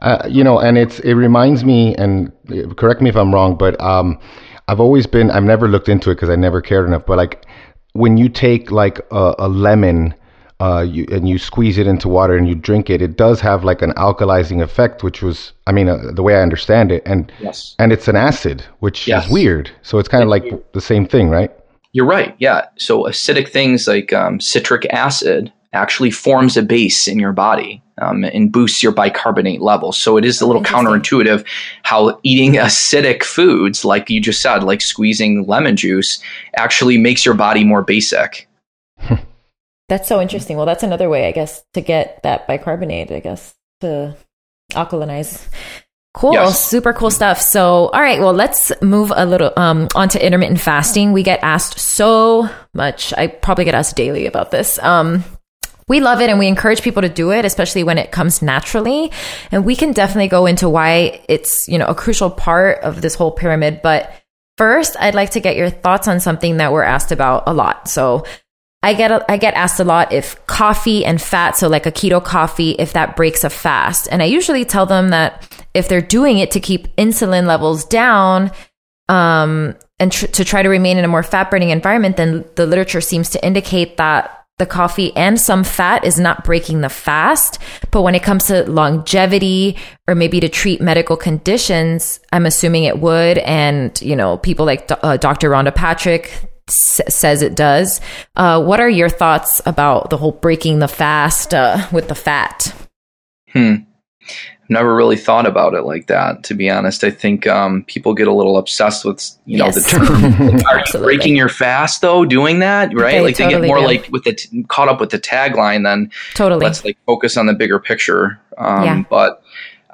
Uh, you know, and it's it reminds me, and correct me if I'm wrong, but um, I've always been I've never looked into it because I never cared enough. But like when you take like a, a lemon uh, you, and you squeeze it into water and you drink it, it does have like an alkalizing effect, which was, I mean, uh, the way I understand it, and yes. and it's an acid, which yes. is weird. So it's kind of like the same thing, right? You're right. Yeah. So acidic things like um, citric acid actually forms a base in your body um, and boosts your bicarbonate levels. So it is a little counterintuitive how eating acidic foods, like you just said, like squeezing lemon juice, actually makes your body more basic. [laughs] That's so interesting. Well, that's another way, I guess, to get that bicarbonate, I guess, to alkalinize. Cool. Yes. Super cool stuff. So, all right. Well, let's move a little um, onto intermittent fasting. We get asked so much. I probably get asked daily about this. Um, we love it and we encourage people to do it, especially when it comes naturally. And we can definitely go into why it's, you know, a crucial part of this whole pyramid. But first, I'd like to get your thoughts on something that we're asked about a lot. So, I get I get asked a lot if coffee and fat, so like a keto coffee, if that breaks a fast, and I usually tell them that if they're doing it to keep insulin levels down, um, and tr- to try to remain in a more fat burning environment, then the literature seems to indicate that the coffee and some fat is not breaking the fast. But when it comes to longevity or maybe to treat medical conditions, I'm assuming it would. And, you know, people like uh, Dr. Rhonda Patrick, s- says it does. Uh, what are your thoughts about the whole breaking the fast uh, with the fat? Hmm. Never really thought about it like that, to be honest. I think um, people get a little obsessed with, you know, yes. the term. [laughs] are you breaking your fast though? Doing that, right? They like totally they get more do. like with the t- caught up with the tagline than totally. Let's like focus on the bigger picture. Um, yeah. But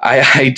I, [laughs] I,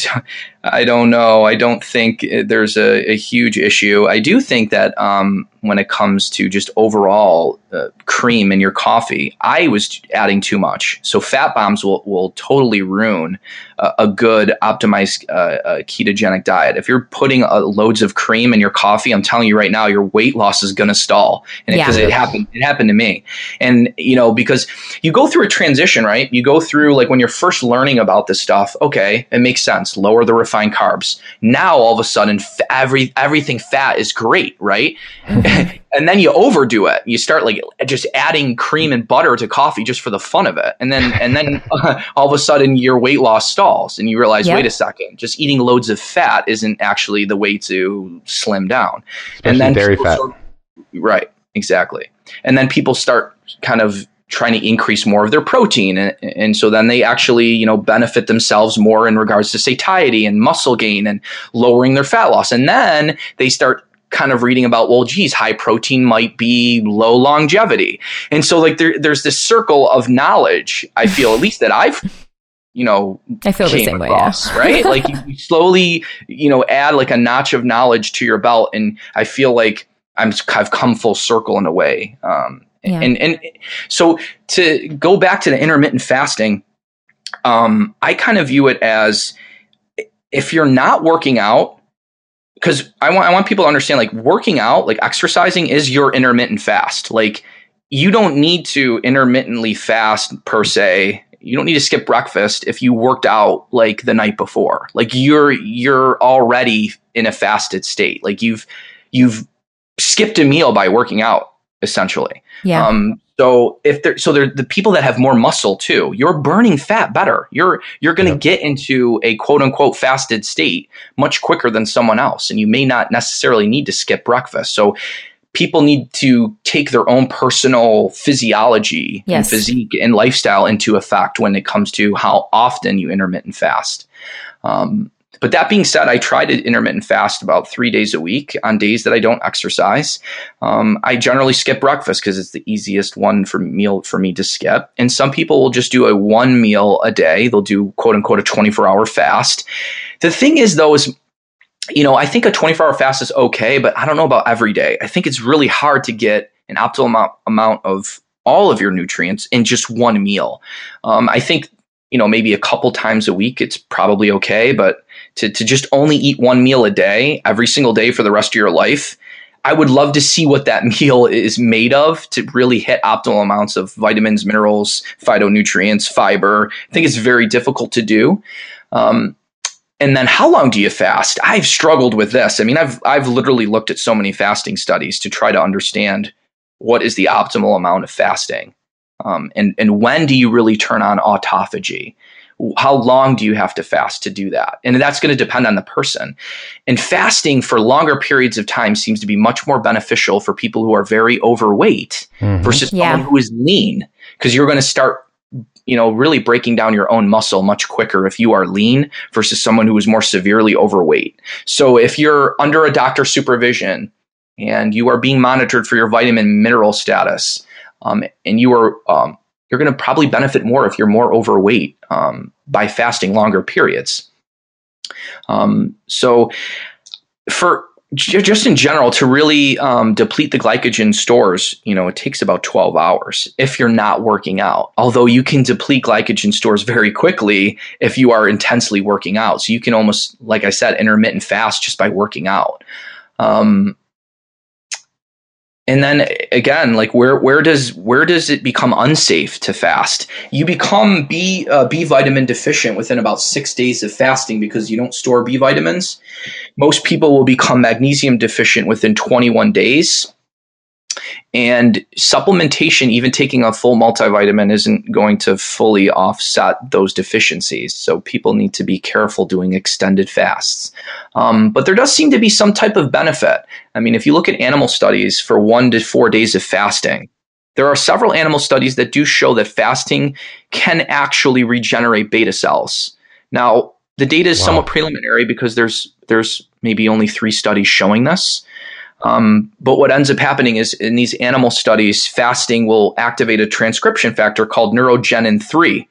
I don't know. I don't think there's a, a huge issue. I do think that um, when it comes to just overall uh, cream in your coffee, I was adding too much. So fat bombs will, will totally ruin uh, a good optimized uh, uh ketogenic diet. If you're putting uh, loads of cream in your coffee, I'm telling you right now, your weight loss is going to stall. And because yeah. it, it happened, it happened to me. And you know, because you go through a transition, right? You go through like when you're first learning about this stuff. Okay, it makes sense. Lower the refined carbs. Now all of a sudden, every everything fat is great, right? Mm-hmm. [laughs] and then you overdo it. You start like just adding cream and butter to coffee just for the fun of it, and then and then uh, [laughs] [laughs] all of a sudden your weight loss stalls, and you realize, wait a second, just eating loads of fat isn't actually the way to slim down. Especially and then dairy fat, start, right? Exactly. And then people start kind of trying to increase more of their protein and, and, so then they actually you know benefit themselves more in regards to satiety and muscle gain and lowering their fat loss and then they start kind of reading about well geez high protein might be low longevity and so like there, there's this circle of knowledge i feel at least that i've you know, I feel the same across, way, yeah. right? like you, you slowly, you know, add like a notch of knowledge to your belt, and I feel like I'm I've come full circle in a way. Um, yeah. And and so to go back to the intermittent fasting, um, I kind of view it as if you're not working out, because I want I want people to understand like working out, like exercising, is your intermittent fast. Like you don't need to intermittently fast per se you don't need to skip breakfast if you worked out like the night before like you're you're already in a fasted state like you've you've skipped a meal by working out essentially yeah um so if they're so they're the people that have more muscle too you're burning fat better you're you're going to yep. get into a quote unquote fasted state much quicker than someone else and you may not necessarily need to skip breakfast so people need to take their own personal physiology yes. and physique and lifestyle into effect when it comes to how often you intermittent fast. Um, but that being said, I try to intermittent fast about three days a week on days that I don't exercise. Um, I generally skip breakfast because it's the easiest one for meal for me to skip. And some people will just do a one meal a day. They'll do quote unquote a 24 hour fast. The thing is though, is you know, I think a 24 hour fast is okay, but I don't know about every day. I think it's really hard to get an optimal amount, amount of all of your nutrients in just one meal. Um, I think, you know, maybe a couple times a week, it's probably okay, but to, to just only eat one meal a day every single day for the rest of your life, I would love to see what that [laughs] meal is made of to really hit optimal amounts of vitamins, minerals, phytonutrients, fiber. I think it's very difficult to do. Um, and then how long do you fast? I've struggled with this. I mean, I've I've literally looked at so many fasting studies to try to understand what is the optimal amount of fasting, um, and and when do you really turn on autophagy? How long do you have to fast to do that? And that's going to depend on the person. And fasting for longer periods of time seems to be much more beneficial for people who are very overweight mm-hmm. versus yeah. someone who is lean, because you're going to start you know, really breaking down your own muscle much quicker if you are lean versus someone who is more severely overweight. So if you're under a doctor's supervision and you are being monitored for your vitamin mineral status, um, and you are um, you're going to probably benefit more if you're more overweight um, by fasting longer periods. Um, so for just in general to really um, deplete the glycogen stores you know it takes about 12 hours if you're not working out. Although you can deplete glycogen stores very quickly if you are intensely working out. So you can almost like i said intermittent fast just by working out. Um, and then again like where where does where does it become unsafe to fast? You become b uh, b vitamin deficient within about six days of fasting because you don't store b vitamins. Most people will become magnesium deficient within 21 days and supplementation, even taking a full multivitamin, isn't going to fully offset those deficiencies. So people need to be careful doing extended fasts. Um, but there does seem to be some type of benefit. I mean, if you look at animal studies for one to four days of fasting, there are several animal studies that do show that fasting can actually regenerate beta cells. Now, the data is wow. somewhat preliminary because there's there's maybe only three studies showing this. Um, but what ends up happening is in these animal studies, fasting will activate a transcription factor called neurogenin 3.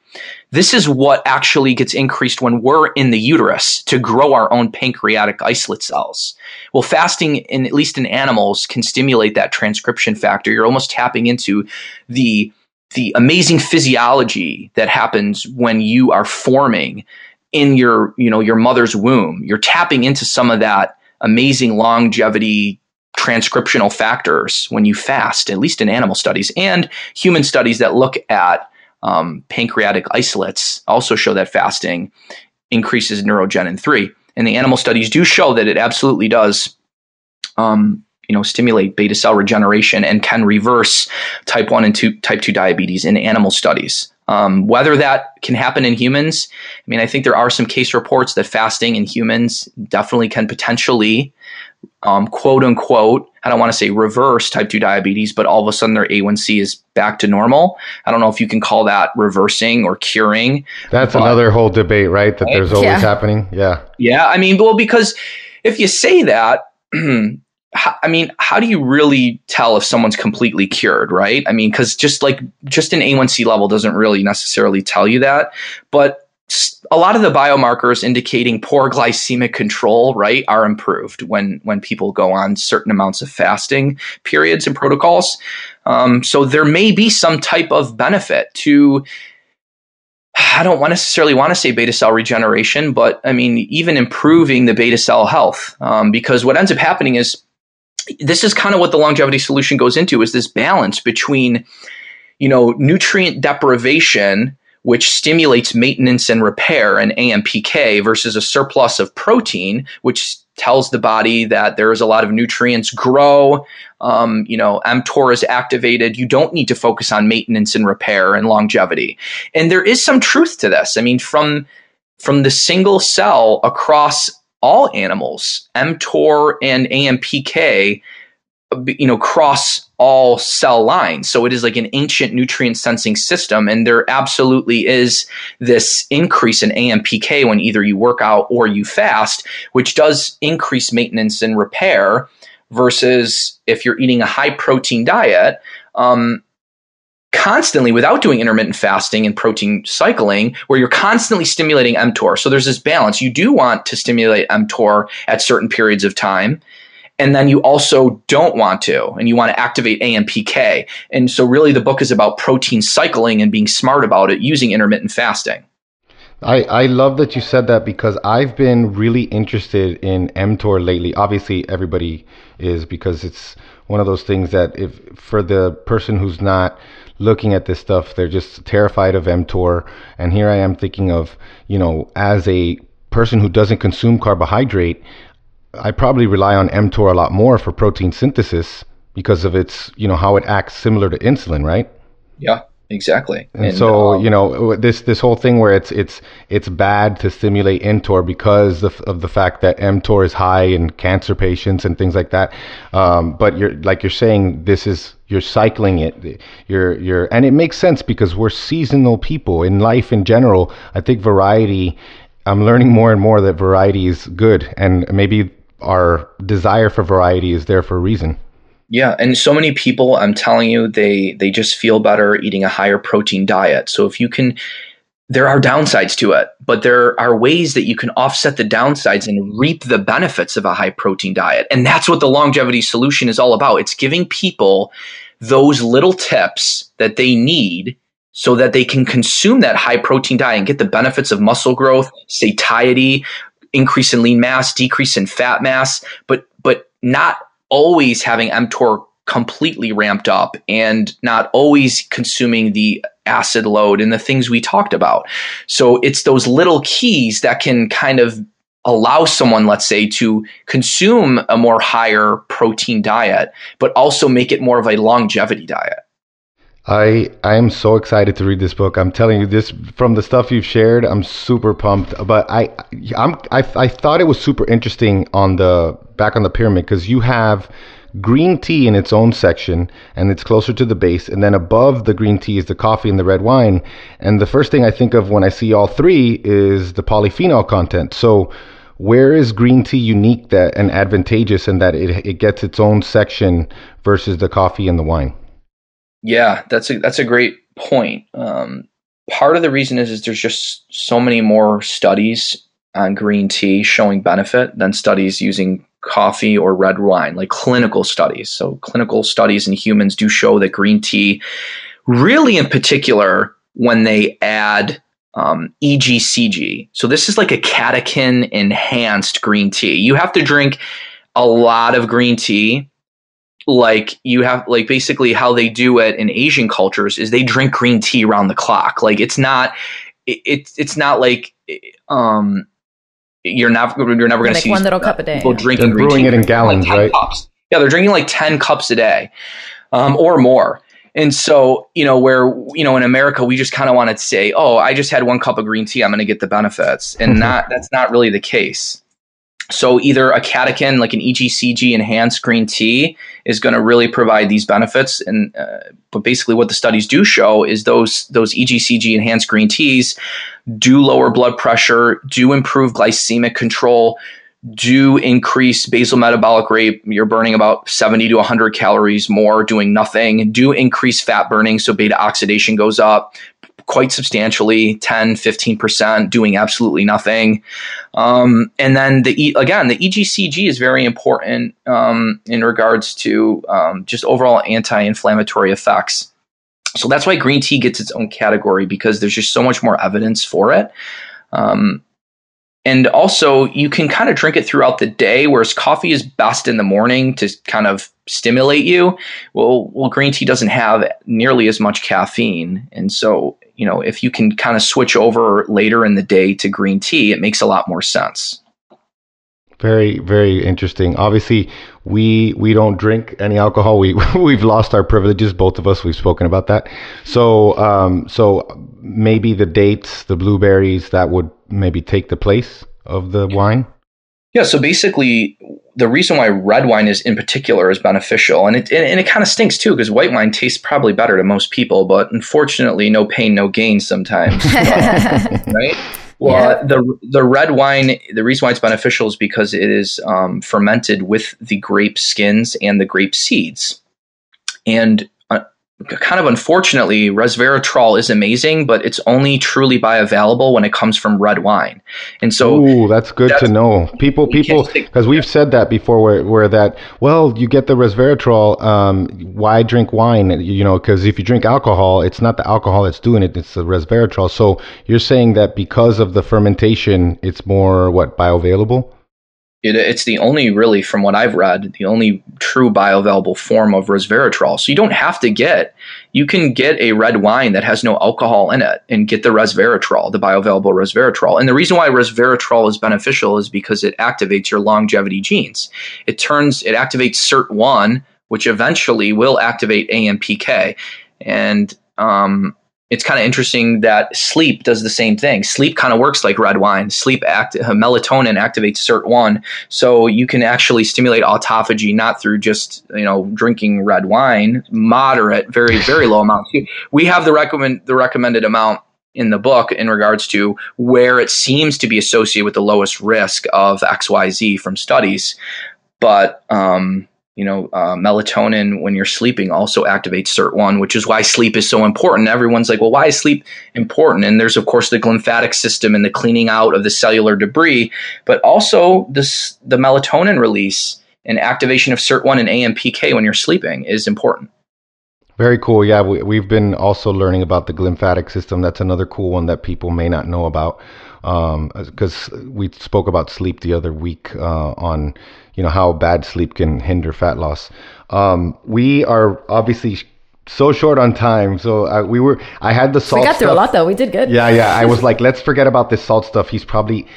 This is what actually gets increased when we're in the uterus to grow our own pancreatic islet cells. Well, fasting, in, at least in animals, can stimulate that transcription factor. You're almost tapping into the the amazing physiology that happens when you are forming in your you know your mother's womb. You're tapping into some of that amazing longevity transcriptional factors when you fast, at least in animal studies and human studies that look at um, pancreatic isolates also show that fasting increases neurogenin 3. And the animal studies do show that it absolutely does um, you know, stimulate beta cell regeneration and can reverse type 1 and two, type 2 diabetes in animal studies. Um, whether that can happen in humans, I mean, I think there are some case reports that fasting in humans definitely can potentially um, quote unquote, I don't want to say reverse type 2 diabetes, but all of a sudden their A1C is back to normal. I don't know if you can call that reversing or curing. That's but, another whole debate, right? That right? there's always yeah. happening. Yeah. Yeah. I mean, well, because if you say that, [clears throat] I mean, how do you really tell if someone's completely cured, right? I mean, because just like just an A1C level doesn't really necessarily tell you that. But a lot of the biomarkers indicating poor glycemic control, right, are improved when when people go on certain amounts of fasting periods and protocols. Um, so there may be some type of benefit to. I don't necessarily want to say beta cell regeneration, but I mean even improving the beta cell health, um, because what ends up happening is this is kind of what the longevity solution goes into is this balance between you know nutrient deprivation which stimulates maintenance and repair and AMPK versus a surplus of protein, which tells the body that there is a lot of nutrients grow. Um, you know, mTOR is activated. You don't need to focus on maintenance and repair and longevity. And there is some truth to this. I mean, from from the single cell across all animals, mTOR and AMPK you know cross all cell lines so it is like an ancient nutrient sensing system and there absolutely is this increase in ampk when either you work out or you fast which does increase maintenance and repair versus if you're eating a high protein diet um, constantly without doing intermittent fasting and protein cycling where you're constantly stimulating mTOR. So there's this balance. You do want to stimulate mTOR at certain periods of time and then you also don't want to and you want to activate AMPK. And so really the book is about protein cycling and being smart about it using intermittent fasting. I, I love that you said that because I've been really interested in mTOR lately. Obviously, everybody is because it's one of those things that if for the person who's not looking at this stuff, they're just terrified of mTOR. And here I am thinking of, you know, as a person who doesn't consume carbohydrate, I probably rely on mTOR a lot more for protein synthesis because of its, you know, how it acts similar to insulin, right? Yeah, exactly. And, and so, um, you know, this this whole thing where it's it's it's bad to stimulate mTOR because of, of the fact that mTOR is high in cancer patients and things like that. Um, but you're like you're saying, this is you're cycling it. You're you're and it makes sense because we're seasonal people in life in general. I think variety I'm learning more and more that variety is good, and maybe our desire for variety is there for a reason. Yeah, and so many people, I'm telling you, they they just feel better eating a higher protein diet. So if you can there are downsides to it, but there are ways that you can offset the downsides and reap the benefits of a high protein diet. And that's what the longevity solution is all about. It's giving people those little tips that they need so that they can consume that high protein diet and get the benefits of muscle growth, satiety, increase in lean mass, decrease in fat mass, but but not always having mTOR completely ramped up and not always consuming the acid load and the things we talked about. So it's those little keys that can kind of allow someone, let's say, to consume a more higher protein diet, but also make it more of a longevity diet. I I am so excited to read this book. I'm telling you this from the stuff you've shared. I'm super pumped. But I I'm I, I thought it was super interesting on the back on the pyramid because you have green tea in its own section and it's closer to the base and then above the green tea is the coffee and the red wine and the first thing i think of when i see all three is the polyphenol content so where is green tea unique that and advantageous in that it, it gets its own section versus the coffee and the wine yeah, that's a that's a great point. Um, part of the reason is is there's just so many more studies on green tea showing benefit than studies using coffee or red wine, like clinical studies. So clinical studies in humans do show that green tea, really in particular, when they add um, EGCG. So this is like a catechin enhanced green tea. You have to drink a lot of green tea like you have like basically how they do it in Asian cultures is they drink green tea around the clock. Like it's not it, it's it's not like um you're not you're never going to see one little cup a day. People drinking they're brewing tea, it in gallons, like right? Cups. Yeah, they're drinking like ten cups a day, um, or more. And so, you know, where, you know, in America, we just kind of want to say, oh, I just had one cup of green tea. I'm going to get the benefits. And not, that's not really the case. So either a catechin, like an EGCG enhanced green tea, is going to really provide these benefits. And uh, but basically, what the studies do show is those those EGCG enhanced green teas do lower blood pressure, do improve glycemic control, do increase basal metabolic rate. You're burning about 70 to 100 calories more doing nothing. Do increase fat burning, so beta oxidation goes up quite substantially 10 15% doing absolutely nothing. Um, and then the again the egcg is very important um, in regards to um, just overall anti-inflammatory effects. So that's why green tea gets its own category because there's just so much more evidence for it. Um, and also, you can kind of drink it throughout the day, whereas coffee is best in the morning to kind of stimulate you. Well, well, green tea doesn't have nearly as much caffeine, and so you know if you can kind of switch over later in the day to green tea, it makes a lot more sense. Very, very interesting. Obviously, we we don't drink any alcohol. We [laughs] we've lost our privileges, both of us. We've spoken about that. So, um, so maybe the dates, the blueberries, that would maybe take the place of the wine. Yeah. So basically, the reason why red wine is in particular is beneficial, and it and, it kind of stinks too because white wine tastes probably better to most people, but unfortunately, no pain, no gain sometimes, [laughs] right? Well, yeah. the the red wine, the reason why it's beneficial is because it is um, fermented with the grape skins and the grape seeds, and kind of unfortunately, resveratrol is amazing, but it's only truly bioavailable when it comes from red wine. And so, Ooh, that's good that's, to know. People, people, because we've said that before, where, where that, well, you get the resveratrol. Um, why drink wine? You know, because if you drink alcohol, it's not the alcohol that's doing it; it's the resveratrol. So you're saying that because of the fermentation, it's more what bioavailable? It, it's the only, really, from what I've read, the only true bioavailable form of resveratrol. So you don't have to get, you can get a red wine that has no alcohol in it and get the resveratrol, the bioavailable resveratrol. And the reason why resveratrol is beneficial is because it activates your longevity genes. It turns, it activates SIRT1, which eventually will activate AMPK. And um, it's kind of interesting that sleep does the same thing. Sleep kind of works like red wine. Sleep act uh, melatonin activates SIRT1, so you can actually stimulate autophagy not through just you know drinking red wine, moderate, very very low amounts. We have the recommend the recommended amount in the book in regards to where it seems to be associated with the lowest risk of XYZ from studies, but um, you know, uh, melatonin when you're sleeping also activates SIRT1, which is why sleep is so important. Everyone's like, well, why is sleep important? And there's, of course, the glymphatic system and the cleaning out of the cellular debris, but also this, the melatonin release and activation of SIRT1 and AMPK when you're sleeping is important. Very cool. Yeah, we, have been also learning about the glymphatic system. That's another cool one that people may not know about because um, we spoke about sleep the other week uh, on you know how bad sleep can hinder fat loss. Um, we are obviously so short on time, so uh, we were. I had the salt. We got through stuff. a lot though. We did good. Yeah, yeah. I was [laughs] like, let's forget about this salt stuff. He's probably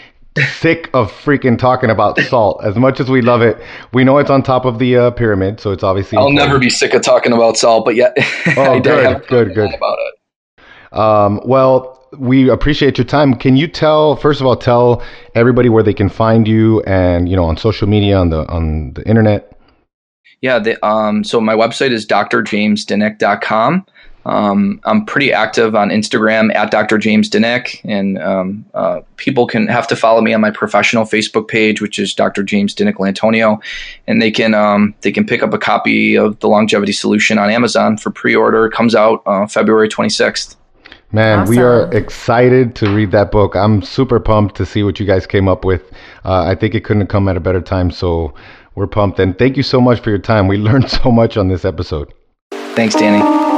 sick of freaking talking about salt. As much as we love it, we know it's on top of the uh, pyramid, so it's obviously. I'll important. never be sick of talking about salt, but yeah. [laughs] Oh, good, good, good. About it. Um, well, we appreciate your time. Can you tell first of all tell everybody where they can find you and you know on social media on the on the internet? Yeah, the, um, so my website is drjamesdinic.com. Um, I'm pretty active on Instagram at Dr. James Dinic, and um, uh, people can have to follow me on my professional Facebook page, which is Dr. James Dinicolantonio, and they can um, they can pick up a copy of the Longevity Solution on Amazon for pre-order. It comes out uh, February 26th. Man, awesome. we are excited to read that book. I'm super pumped to see what you guys came up with. Uh, I think it couldn't have come at a better time, so we're pumped. And thank you so much for your time. We [laughs] learned so much on this episode. Thanks, Danny.